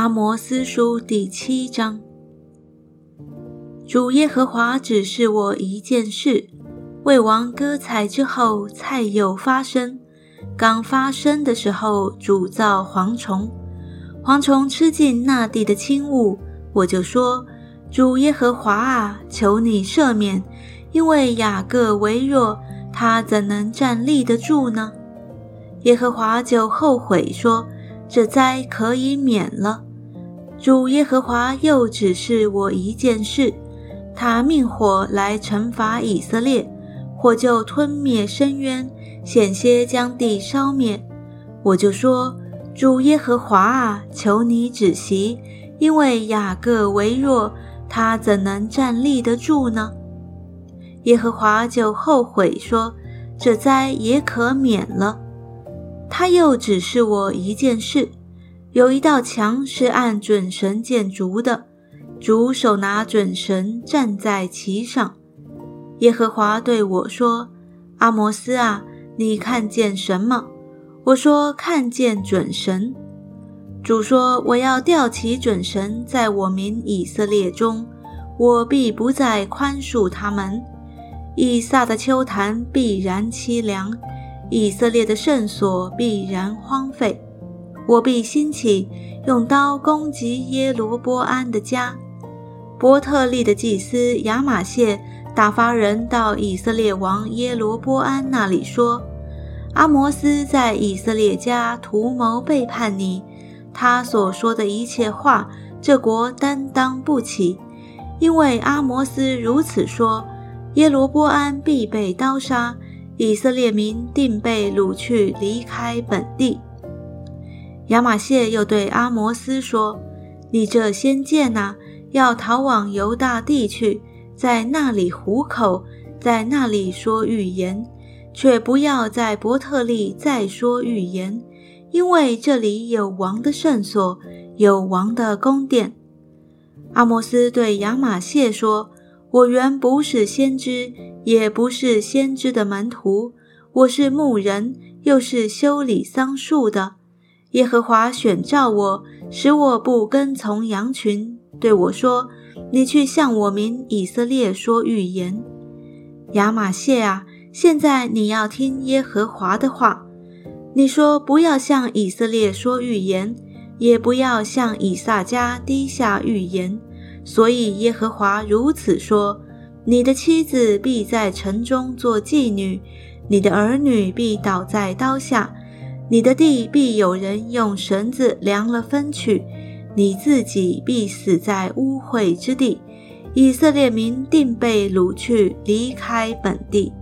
阿摩斯书第七章，主耶和华指示我一件事：为王割菜之后，菜又发生。刚发生的时候，主造蝗虫，蝗虫吃尽那地的轻物。我就说：主耶和华啊，求你赦免，因为雅各为弱，他怎能站立得住呢？耶和华就后悔说。这灾可以免了。主耶和华又指示我一件事：他命火来惩罚以色列，火就吞灭深渊，险些将地烧灭。我就说：主耶和华啊，求你止息，因为雅各为弱，他怎能站立得住呢？耶和华就后悔说：这灾也可免了。他又指示我一件事：有一道墙是按准绳建筑的，主手拿准绳站在其上。耶和华对我说：“阿摩斯啊，你看见什么？”我说：“看见准绳。”主说：“我要吊起准绳，在我民以色列中，我必不再宽恕他们。以撒的秋坛必然凄凉。”以色列的圣所必然荒废，我必兴起，用刀攻击耶罗波安的家。伯特利的祭司亚玛谢打发人到以色列王耶罗波安那里说：“阿摩斯在以色列家图谋背叛你，他所说的一切话，这国担当不起，因为阿摩斯如此说，耶罗波安必被刀杀。”以色列民定被掳去，离开本地。亚玛谢又对阿摩斯说：“你这先见呐，要逃往犹大地去，在那里糊口，在那里说预言，却不要在伯特利再说预言，因为这里有王的圣所，有王的宫殿。”阿摩斯对亚玛谢说。我原不是先知，也不是先知的门徒，我是牧人，又是修理桑树的。耶和华选召我，使我不跟从羊群，对我说：“你去向我民以色列说预言。”亚玛谢啊，现在你要听耶和华的话。你说不要向以色列说预言，也不要向以撒家低下预言。所以耶和华如此说：你的妻子必在城中做妓女，你的儿女必倒在刀下，你的地必有人用绳子量了分去，你自己必死在污秽之地。以色列民定被掳去，离开本地。